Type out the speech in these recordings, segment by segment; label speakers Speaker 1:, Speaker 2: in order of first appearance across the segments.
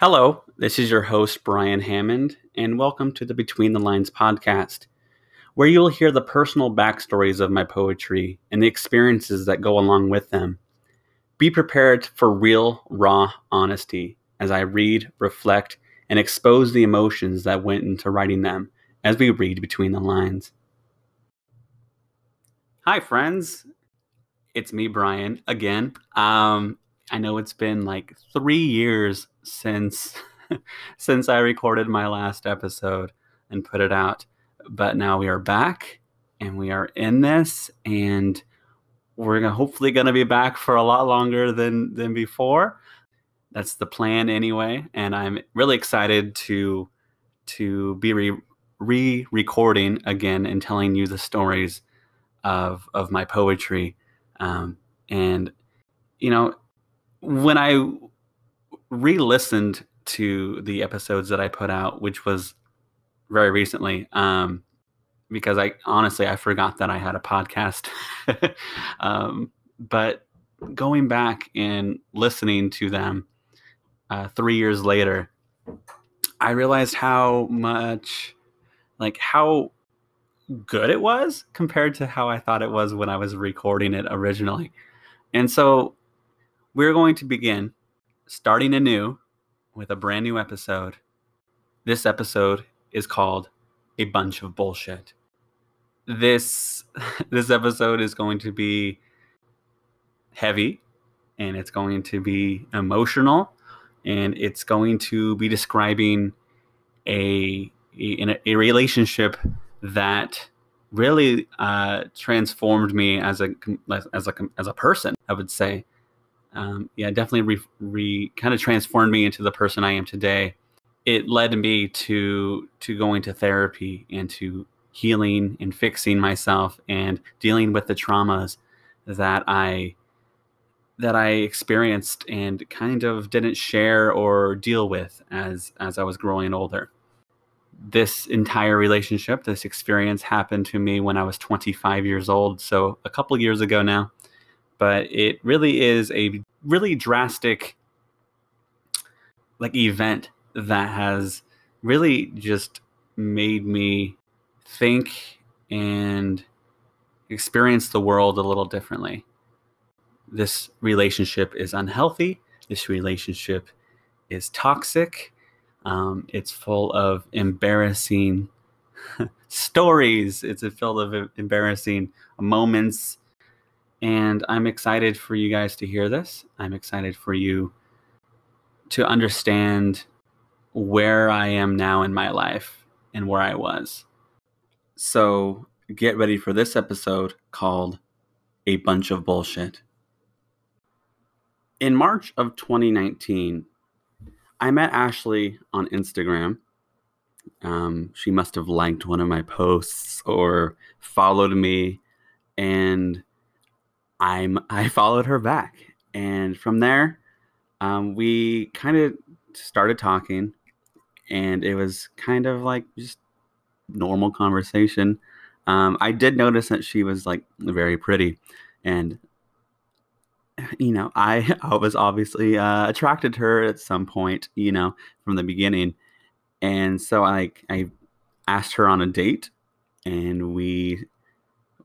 Speaker 1: Hello, this is your host, Bryan Hammond, and welcome to the Between the Lines podcast, where you will hear the personal backstories of my poetry and the experiences that go along with them. Be prepared for real, raw honesty as I read, reflect, and expose the emotions that went into writing them as we read between the lines. Hi, friends. It's me, Bryan, again. Um, I know it's been like three years since since I recorded my last episode and put it out, but now we are back and we are in this, and we're hopefully going to be back for a lot longer than than before. That's the plan anyway, and I'm really excited to to be re re recording again and telling you the stories of of my poetry, um, and you know when I re-listened to the episodes that I put out, which was very recently, um, because I honestly I forgot that I had a podcast. um, but going back and listening to them uh, three years later, I realized how much, like how good it was compared to how I thought it was when I was recording it originally. And so we're going to begin starting anew with a brand new episode. This episode is called A Bunch of Bullshit. This this episode is going to be heavy and it's going to be emotional and it's going to be describing a a, a relationship that really uh, transformed me as a as a as a person. I would say um, yeah, definitely re, re kind of transformed me into the person I am today. It led me to to going to therapy and to healing and fixing myself and dealing with the traumas that I that I experienced and kind of didn't share or deal with as as I was growing older. This entire relationship, this experience happened to me when I was 25 years old, so a couple years ago now but it really is a really drastic like event that has really just made me think and experience the world a little differently. This relationship is unhealthy. This relationship is toxic. Um, it's full of embarrassing stories. It's a full of embarrassing moments and I'm excited for you guys to hear this. I'm excited for you to understand where I am now in my life and where I was. So get ready for this episode called A Bunch of Bullshit. In March of 2019, I met Ashley on Instagram. Um, she must have liked one of my posts or followed me. And I'm I followed her back, and from there, um, we kind of started talking, and it was kind of like just normal conversation. Um, I did notice that she was like very pretty, and you know, I I was obviously uh, attracted to her at some point, you know, from the beginning, and so like I asked her on a date, and we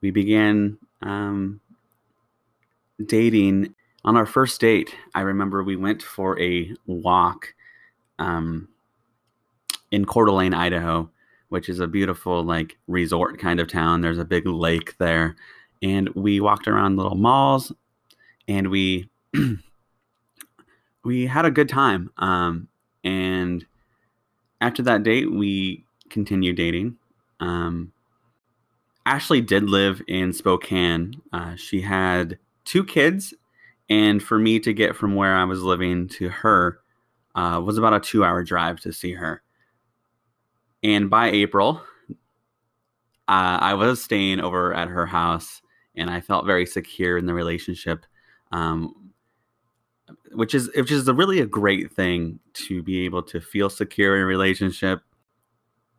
Speaker 1: we began um, dating on our first date i remember we went for a walk um, in Coeur d'Alene idaho which is a beautiful like resort kind of town. There's a big lake there. And we walked around little malls and we we had a good time um, and after that date we continued dating. Um, ashley did live in spokane. Uh, she had two kids, and for me to get from where I was living to her uh, was about a two hour drive to see her. And by April, uh, I was staying over at her house, and I felt very secure in the relationship. Um, which is which is a really a great thing to be able to feel secure in a relationship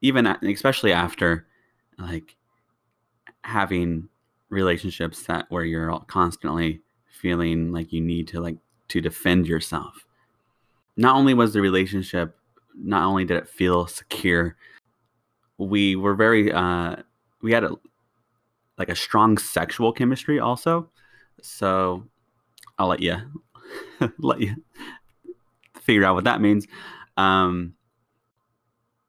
Speaker 1: even especially after like having relationships that where you're constantly feeling like you need to like to defend yourself. not only was the relationship, not only did it feel secure, we were very, uh, we had a, like a strong sexual chemistry also. So I'll let you, let you figure out what that means. Um,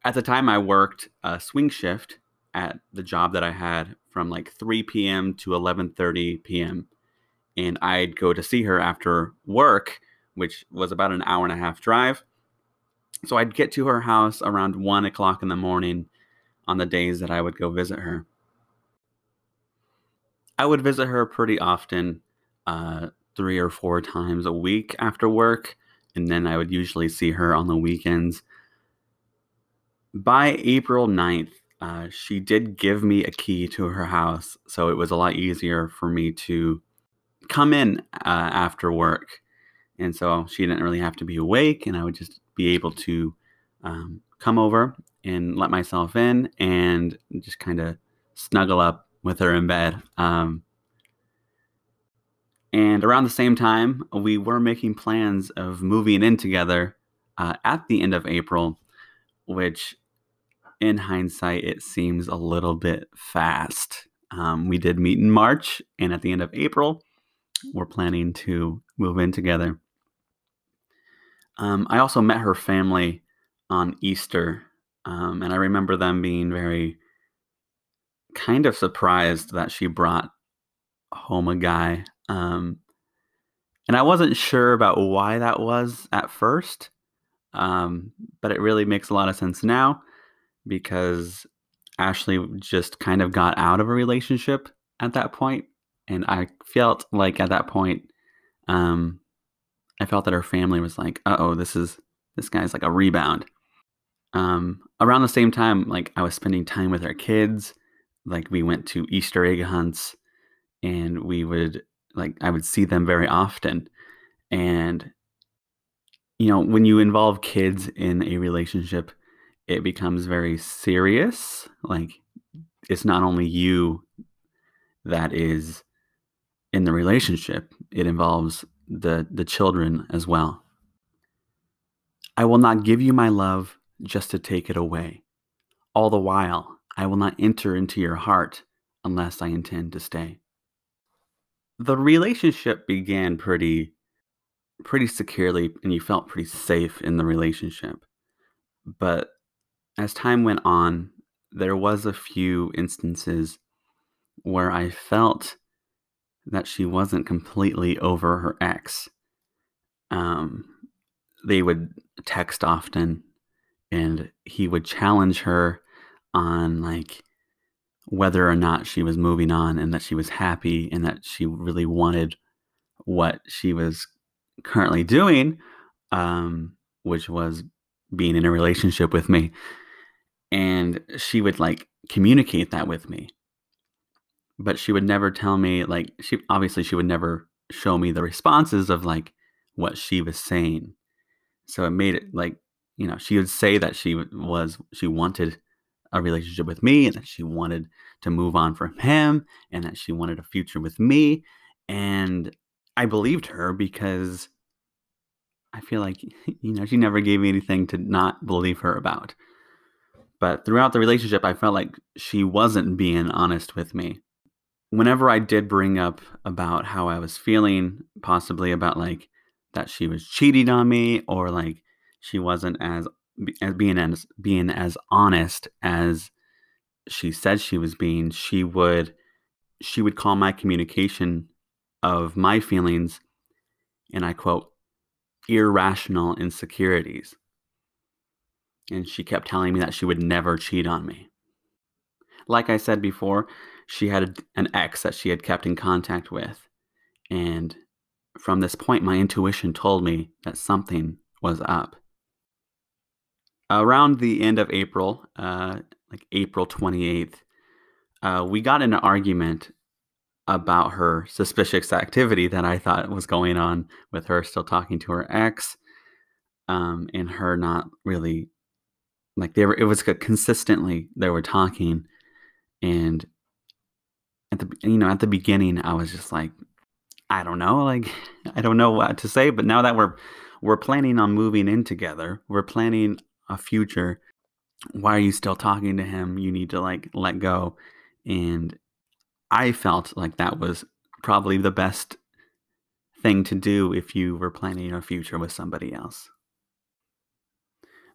Speaker 1: at the time, I worked a swing shift at the job that I had from like 3 p.m. to 11:30 p.m. and I'd go to see her after work, which was about an hour and a half drive. So I'd get to her house around one o'clock in the morning on the days that I would go visit her. I would visit her pretty often, uh, three or four times a week after work, and then I would usually see her on the weekends. By April 9th, uh, she did give me a key to her house, so it was a lot easier for me to come in uh, after work. And so she didn't really have to be awake, and I would just be able to um, come over and let myself in and just kind of snuggle up with her in bed. Um, and around the same time, we were making plans of moving in together uh, at the end of April, which in hindsight, it seems a little bit fast. Um, we did meet in March, and at the end of April, we're planning to move in together. Um, I also met her family on Easter, um, and I remember them being very kind of surprised that she brought home a guy. Um, and I wasn't sure about why that was at first, um, but it really makes a lot of sense now because Ashley just kind of got out of a relationship at that point, and I felt like at that point, um, I felt that her family was like, "Uh oh, this is this guy's like a rebound." Um, around the same time, like I was spending time with our kids, like we went to Easter egg hunts, and we would like I would see them very often, and you know when you involve kids in a relationship it becomes very serious. Like it's not only you that is in the relationship, it involves the the children as well. I will not give you my love just to take it away. All the while, I will not enter into your heart unless I intend to stay. The relationship began pretty pretty securely and you felt pretty safe in the relationship. But as time went on, there was a few instances where I felt that she wasn't completely over her ex. Um, they would text often, and he would challenge her on like whether or not she was moving on and that she was happy and that she really wanted what she was currently doing, um, which was being in a relationship with me and she would like communicate that with me. But she would never tell me like she obviously she would never show me the responses of like what she was saying. So it made it like you know she would say that she was she wanted a relationship with me and that she wanted to move on from him and that she wanted a future with me. And i believed her because i feel like you know she never gave me anything to not believe her about but throughout the relationship, I felt like she wasn't being honest with me. Whenever I did bring up about how I was feeling, possibly about like that she was cheating on me or like she wasn't as as being as being as honest as she said she was being, she would she would call my communication of my feelings and I quote irrational insecurities and she kept telling me that she would never cheat on me. Like I said before, she had an ex that she had kept in contact with. And from this point, my intuition told me that something was up. Around the end of April, uh, like April 28th, uh, we got in an argument about her suspicious activity that I thought was going on with her still talking to her ex um, and her not really like they were it was consistently they were talking and at the you know at the beginning i was just like i don't know like i don't know what to say but now that we're we're planning on moving in together. We're planning a future. Why are you still talking to him? You need to like let go. And I felt like that was probably the best thing to do if you were planning a future with somebody else.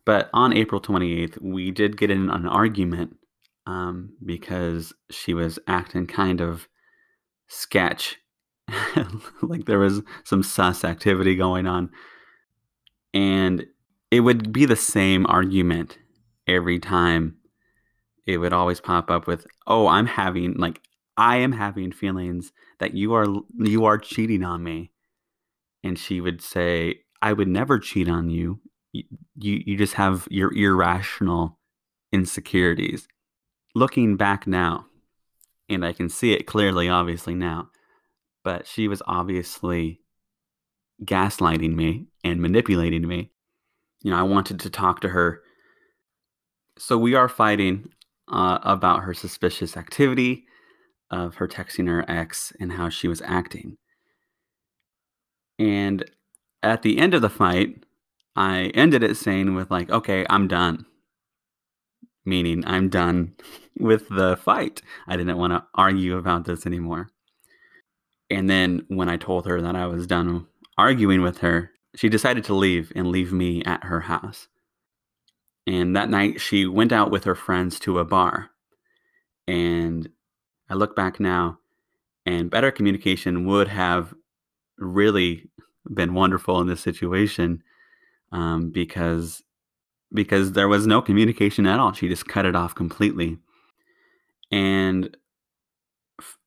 Speaker 1: But on April 28th, we did get in an argument um, because she was acting kind of sketch. like there was some sus activity going on. And it would be the same argument every time. It would always pop up with, "Oh, I'm having like I am having feelings that you are you are cheating on me." And she would say, "I would never cheat on you. You you, you just have your irrational insecurities." Looking back now, and I can see it clearly obviously now, but she was obviously gaslighting me and manipulating me. You know, I wanted to talk to her. So we are fighting uh, about her suspicious activity of her texting her ex and how she was acting. And at the end of the fight, I ended it saying with like, "Okay, I'm done." Meaning, I'm done with the fight. I didn't want to argue about this anymore. And then when I told her that I was done arguing with her, she decided to leave and leave me at her house. And that night, she went out with her friends to a bar. And I look back now, and better communication would have really been wonderful in this situation um, because because there was no communication at all. She just cut it off completely. And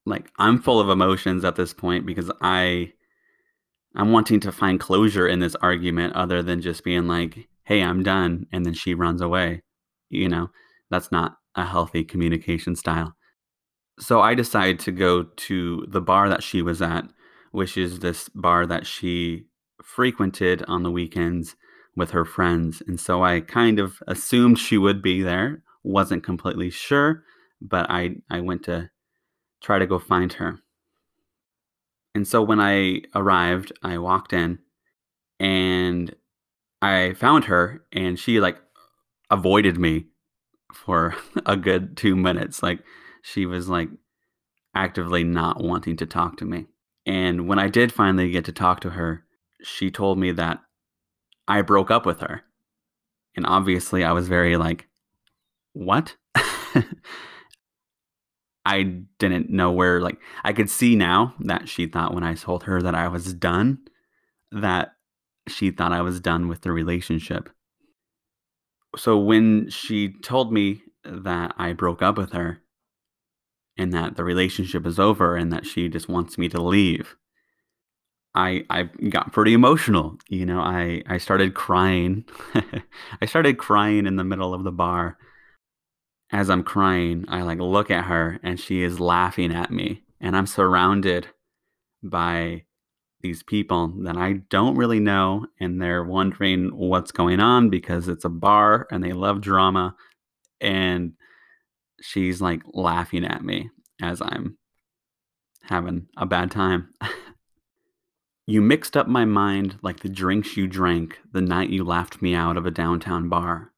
Speaker 1: like I'm full of emotions at this point because I I'm wanting to find closure in this argument other than just being like, "Hey, I'm done," and then she runs away. You know, that's not a healthy communication style. So I decide to go to the bar that she was at, which is this bar that she frequented on the weekends with her friends. And so I kind of assumed she would be there, wasn't completely sure, but I I went to try to go find her. And so when I arrived, I walked in and I found her and she like avoided me for a good 2 minutes. Like she was like actively not wanting to talk to me. And when I did finally get to talk to her, she told me that I broke up with her. And obviously I was very like, what? I didn't know where like I could see now that she thought when I told her that I was done that she thought I was done with the relationship. So when she told me that I broke up with her and that the relationship is over and that she just wants me to leave, I I got pretty emotional. You know, I I started crying. I started crying in the middle of the bar as I'm crying, I like look at her and she is laughing at me. And I'm surrounded by these people that I don't really know. And they're wondering what's going on because it's a bar and they love drama. And she's like laughing at me as I'm having a bad time. you mixed up my mind like the drinks you drank the night you laughed me out of a downtown bar.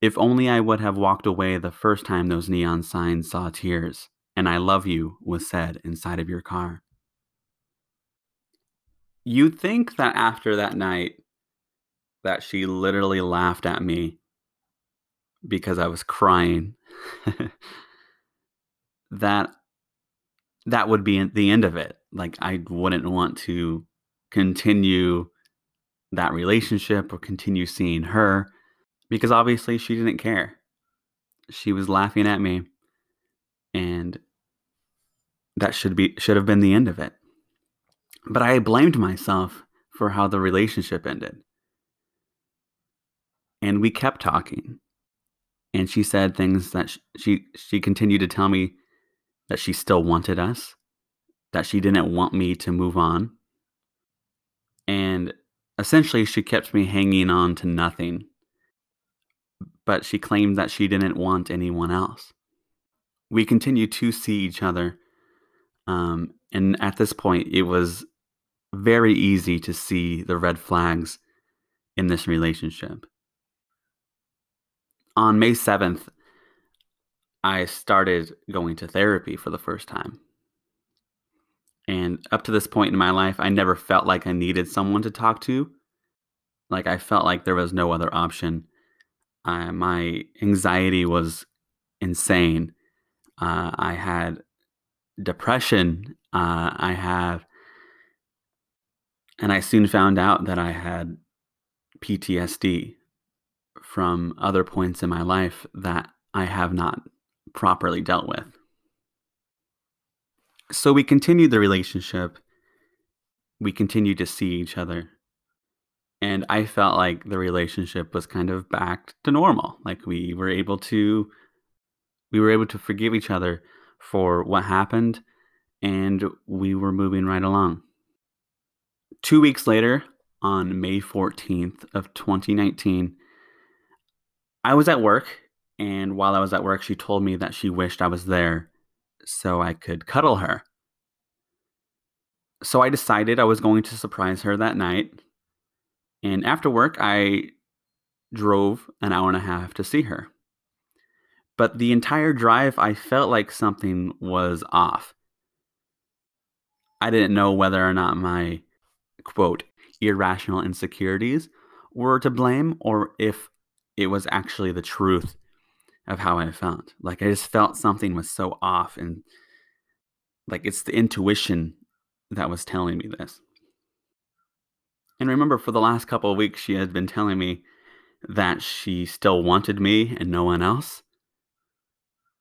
Speaker 1: If only I would have walked away the first time those neon signs saw tears, and I love you was said inside of your car. You'd think that after that night, that she literally laughed at me because I was crying. that that would be the end of it. Like I wouldn't want to continue that relationship or continue seeing her because obviously she didn't care. She was laughing at me and that should be should have been the end of it. But I blamed myself for how the relationship ended. And we kept talking. And she said things that she, she continued to tell me that she still wanted us, that she didn't want me to move on. And essentially she kept me hanging on to nothing but she claimed that she didn't want anyone else. We continued to see each other, um, and at this point, it was very easy to see the red flags in this relationship. On May 7th, I started going to therapy for the first time. And up to this point in my life, I never felt like I needed someone to talk to. Like I felt like there was no other option. My anxiety was insane. Uh, I had depression. Uh, I had, and I soon found out that I had PTSD from other points in my life that I have not properly dealt with. So we continued the relationship. We continued to see each other. And I felt like the relationship was kind of back to normal. Like we were able to we were able to forgive each other for what happened and we were moving right along. 2 weeks later, on May 14th of 2019, I was at work and while I was at work she told me that she wished I was there so I could cuddle her. So I decided I was going to surprise her that night. And after work, I drove an hour and a half to see her. But the entire drive, I felt like something was off. I didn't know whether or not my quote irrational insecurities were to blame or if it was actually the truth of how I felt. Like I just felt something was so off and like it's the intuition that was telling me this. And remember for the last couple of weeks she had been telling me that she still wanted me and no one else.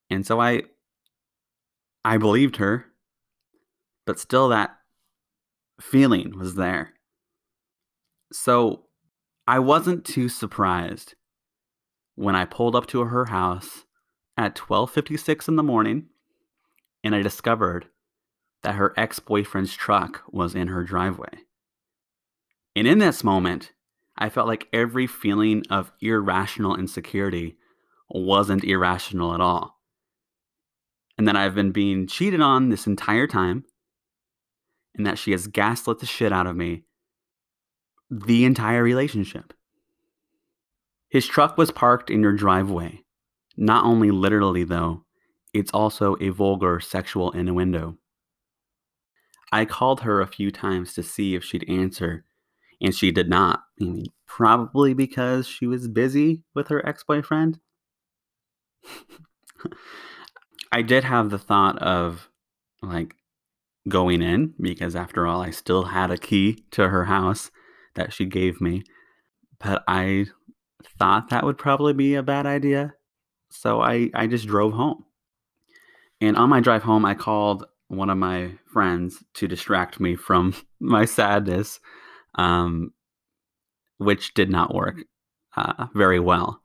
Speaker 1: And so I I believed her, but still that feeling was there. So I wasn't too surprised when I pulled up to her house at 12:56 in the morning and I discovered that her ex-boyfriend's truck was in her driveway. And in this moment, I felt like every feeling of irrational insecurity wasn't irrational at all. And that I've been being cheated on this entire time, and that she has gaslit the shit out of me the entire relationship. His truck was parked in your driveway. Not only literally, though, it's also a vulgar sexual innuendo. I called her a few times to see if she'd answer, and she did not. I mean, probably because she was busy with her ex boyfriend. I did have the thought of like going in because, after all, I still had a key to her house that she gave me. But I thought that would probably be a bad idea. So I, I just drove home. And on my drive home, I called one of my friends to distract me from my sadness, um, which did not work uh, very well.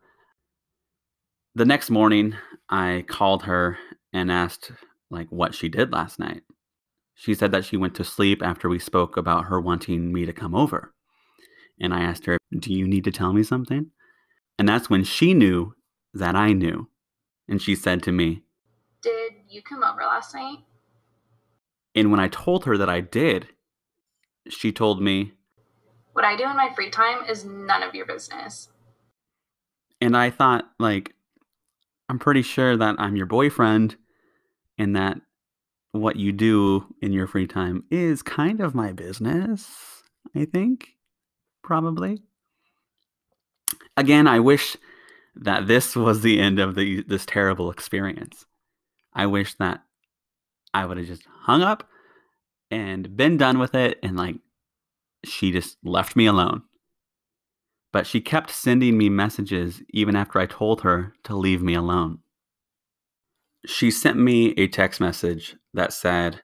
Speaker 1: The next morning, I called her and asked like what she did last night. She said that she went to sleep after we spoke about her wanting me to come over. And I asked her, "Do you need to tell me something?" And that's when she knew that I knew. And she said to me,
Speaker 2: Did you come over last night?
Speaker 1: And when I told her that I did, she told me,
Speaker 2: What I do in my free time is none of your business.
Speaker 1: And I thought, like, I'm pretty sure that I'm your boyfriend and that what you do in your free time is kind of my business, I think, probably again, I wish that this was the end of the this terrible experience. I wish that I would have just hung up and been done with it and like she just left me alone. But she kept sending me messages even after I told her to leave me alone. She sent me a text message that said,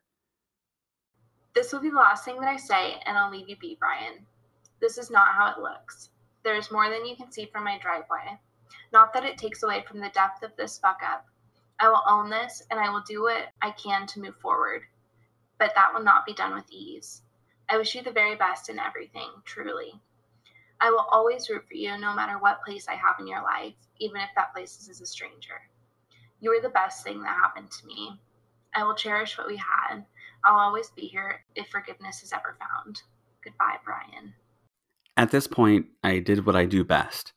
Speaker 2: This will be the last thing that I say, and I'll leave you be, Bryan. This is not how it looks. There is more than you can see from my driveway. Not that it takes away from the depth of this fuck up. I will own this and I will do what I can to move forward. But that will not be done with ease. I wish you the very best in everything, truly. I will always root for you no matter what place I have in your life, even if that place is as a stranger. You were the best thing that happened to me. I will cherish what we had. I'll always be here if forgiveness is ever found. Goodbye, Bryan.
Speaker 1: At this point, I did what I do best.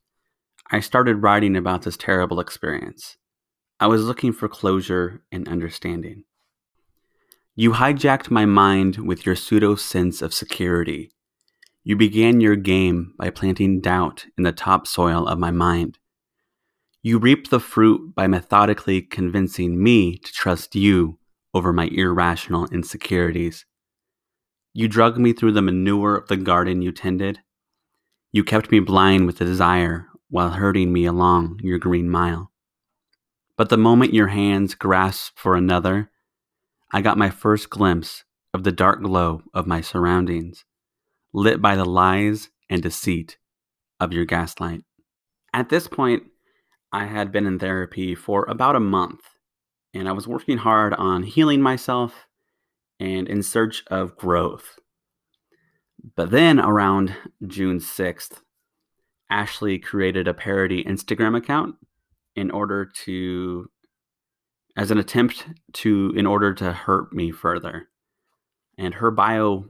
Speaker 1: I started writing about this terrible experience. I was looking for closure and understanding. You hijacked my mind with your pseudo sense of security. You began your game by planting doubt in the topsoil of my mind. You reaped the fruit by methodically convincing me to trust you over my irrational insecurities. You drugged me through the manure of the garden you tended. You kept me blind with the desire while herding me along your green mile. But the moment your hands grasped for another, I got my first glimpse of the dark glow of my surroundings, lit by the lies and deceit of your gaslight. At this point, I had been in therapy for about a month, and I was working hard on healing myself and in search of growth. But then around June 6th, Ashley created a parody Instagram account in order to as an attempt to in order to hurt me further. And her bio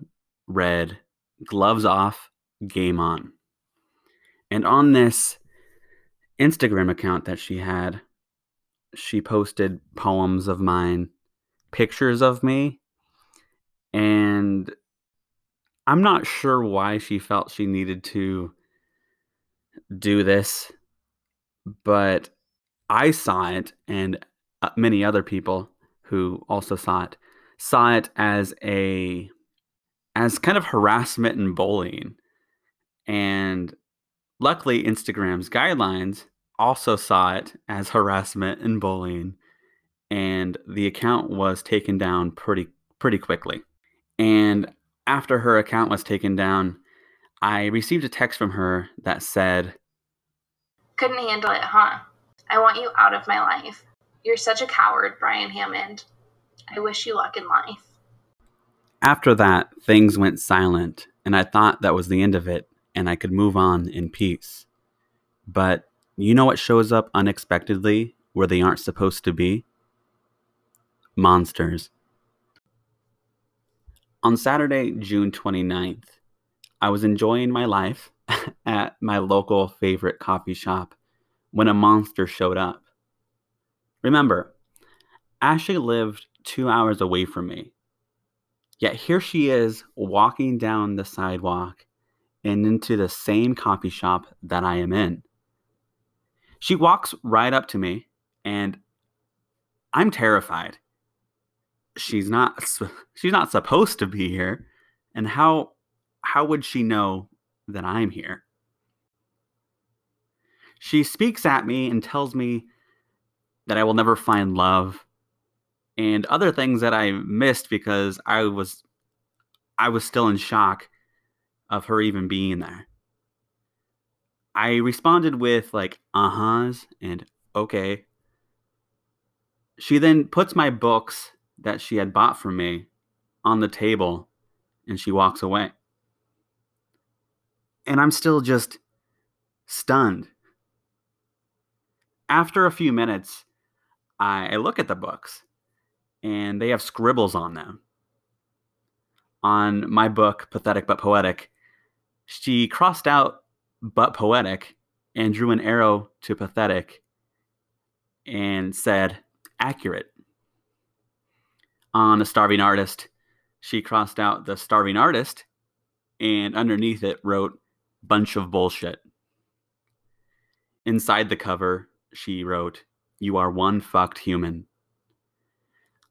Speaker 1: read gloves off, game on. And on this Instagram account that she had, she posted poems of mine, pictures of me, and I'm not sure why she felt she needed to do this, but I saw it, and uh, many other people who also saw it saw it as a as kind of harassment and bullying. And luckily, Instagram's guidelines also saw it as harassment and bullying, and the account was taken down pretty pretty quickly. And after her account was taken down, I received a text from her that said,
Speaker 2: Couldn't handle it, huh? I want you out of my life. You're such a coward, Bryan Hammond. I wish you luck in life.
Speaker 1: After that, things went silent, and I thought that was the end of it, and I could move on in peace. But you know what shows up unexpectedly where they aren't supposed to be? Monsters. On Saturday, June 29th, I was enjoying my life at my local favorite coffee shop when a monster showed up. Remember, Ashley lived two hours away from me. Yet here she is walking down the sidewalk and into the same coffee shop that I am in. She walks right up to me and I'm terrified. She's not she's not supposed to be here and how how would she know that I'm here? She speaks at me and tells me that I will never find love and other things that I missed because I was I was still in shock of her even being there. I responded with like uh-huhs and okay. She then puts my books that she had bought for me on the table and she walks away. And I'm still just stunned. After a few minutes, I, look at the books and they have scribbles on them. On my book, Pathetic but Poetic, she crossed out but poetic and drew an arrow to pathetic and said accurate. On a starving artist, she crossed out the starving artist and underneath it wrote bunch of bullshit. Inside the cover, she wrote you are one fucked human.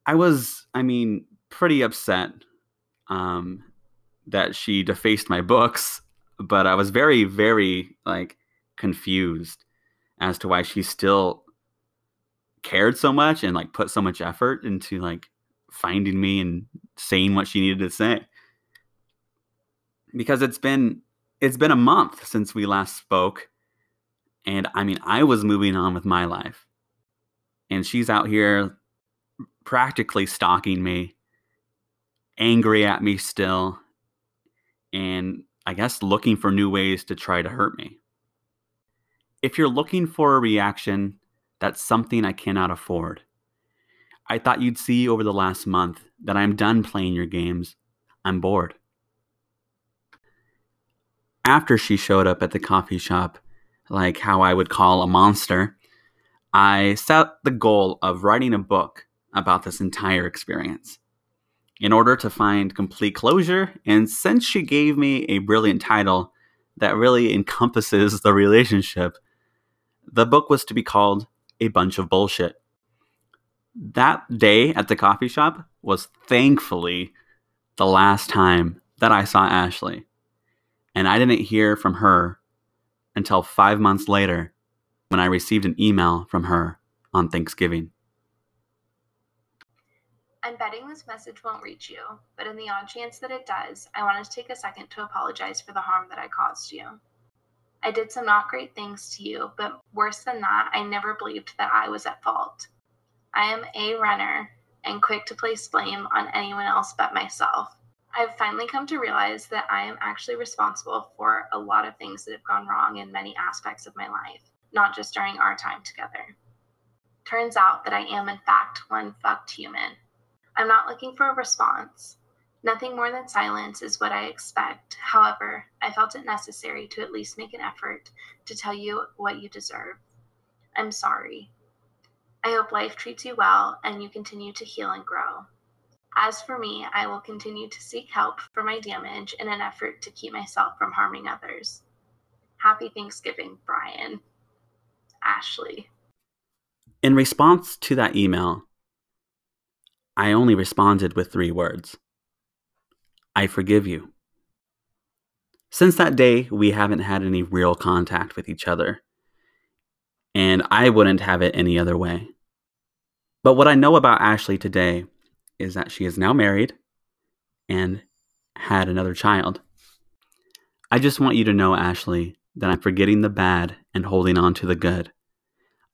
Speaker 1: I was, I mean, pretty upset um, that she defaced my books, but I was very, very like confused as to why she still cared so much and like put so much effort into like finding me and saying what she needed to say. Because it's been it's been a month since we last spoke and I mean I was moving on with my life and she's out here practically stalking me, angry at me still, and I guess looking for new ways to try to hurt me. If you're looking for a reaction, that's something I cannot afford. I thought you'd see over the last month that I'm done playing your games. I'm bored. after she showed up at the coffee shop, like how I would call a monster, I set the goal of writing a book about this entire experience. In order to find complete closure, and since she gave me a brilliant title that really encompasses the relationship, the book was to be called A Bunch of Bullshit. That day at the coffee shop was thankfully the last time that I saw Ashley. And I didn't hear from her until five months later when I received an email from her on Thanksgiving.
Speaker 2: I'm betting this message won't reach you, but in the odd chance that it does, I want to take a second to apologize for the harm that I caused you. I did some not great things to you, but worse than that, I never believed that I was at fault. I am a runner and quick to place blame on anyone else but myself. I've finally come to realize that I am actually responsible for a lot of things that have gone wrong in many aspects of my life, not just during our time together. Turns out that I am, in fact, one fucked human. I'm not looking for a response. Nothing more than silence is what I expect. However, I felt it necessary to at least make an effort to tell you what you deserve. I'm sorry. I hope life treats you well and you continue to heal and grow. As for me, I will continue to seek help for my damage in an effort to keep myself from harming others. Happy Thanksgiving, Bryan. Ashley.
Speaker 1: In response to that email, I only responded with three words I forgive you. Since that day, we haven't had any real contact with each other, and I wouldn't have it any other way. But what I know about Ashley today is that she is now married and had another child. I just want you to know, Ashley, that I'm forgetting the bad and holding on to the good.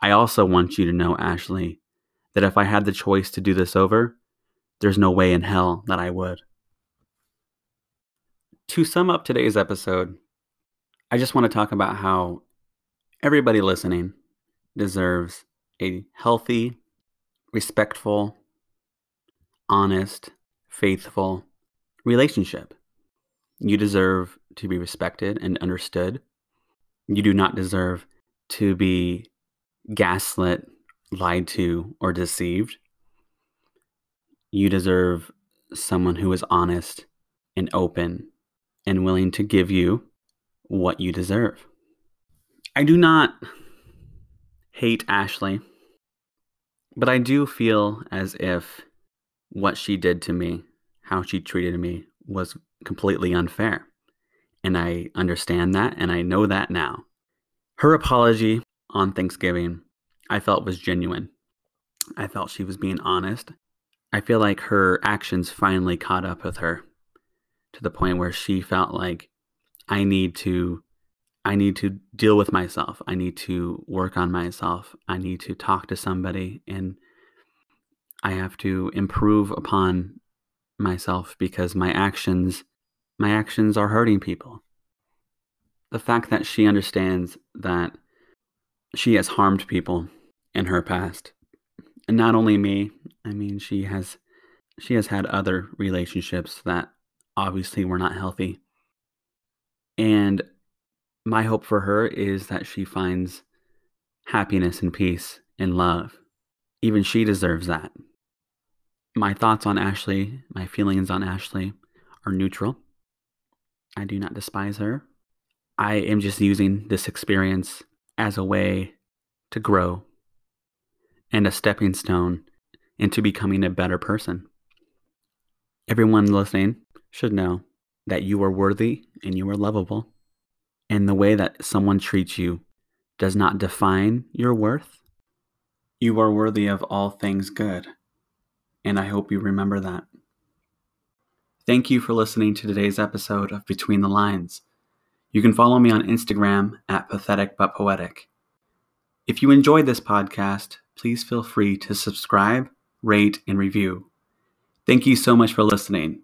Speaker 1: I also want you to know, Ashley, that if I had the choice to do this over, there's no way in hell that I would. To sum up today's episode, I just want to talk about how everybody listening deserves a healthy, respectful, honest, faithful relationship. You deserve to be respected and understood. You do not deserve to be gaslit, lied to, or deceived. You deserve someone who is honest and open and willing to give you what you deserve. I do not hate Ashley, but I do feel as if what she did to me, how she treated me, was completely unfair. And I understand that and I know that now. Her apology on Thanksgiving, I felt was genuine. I felt she was being honest. I feel like her actions finally caught up with her to the point where she felt like I need to I need to deal with myself. I need to work on myself. I need to talk to somebody and I have to improve upon myself because my actions my actions are hurting people. The fact that she understands that she has harmed people in her past. And not only me, I mean she has she has had other relationships that obviously were not healthy. And my hope for her is that she finds happiness and peace and love. Even she deserves that. My thoughts on Ashley, my feelings on Ashley are neutral. I do not despise her. I am just using this experience as a way to grow and a stepping stone into becoming a better person. Everyone listening should know that you are worthy and you are lovable and the way that someone treats you does not define your worth. You are worthy of all things good, and I hope you remember that. Thank you for listening to today's episode of Between the Lines. You can follow me on Instagram at pathetic but poetic. If you enjoyed this podcast, please feel free to subscribe, rate, and review. Thank you so much for listening.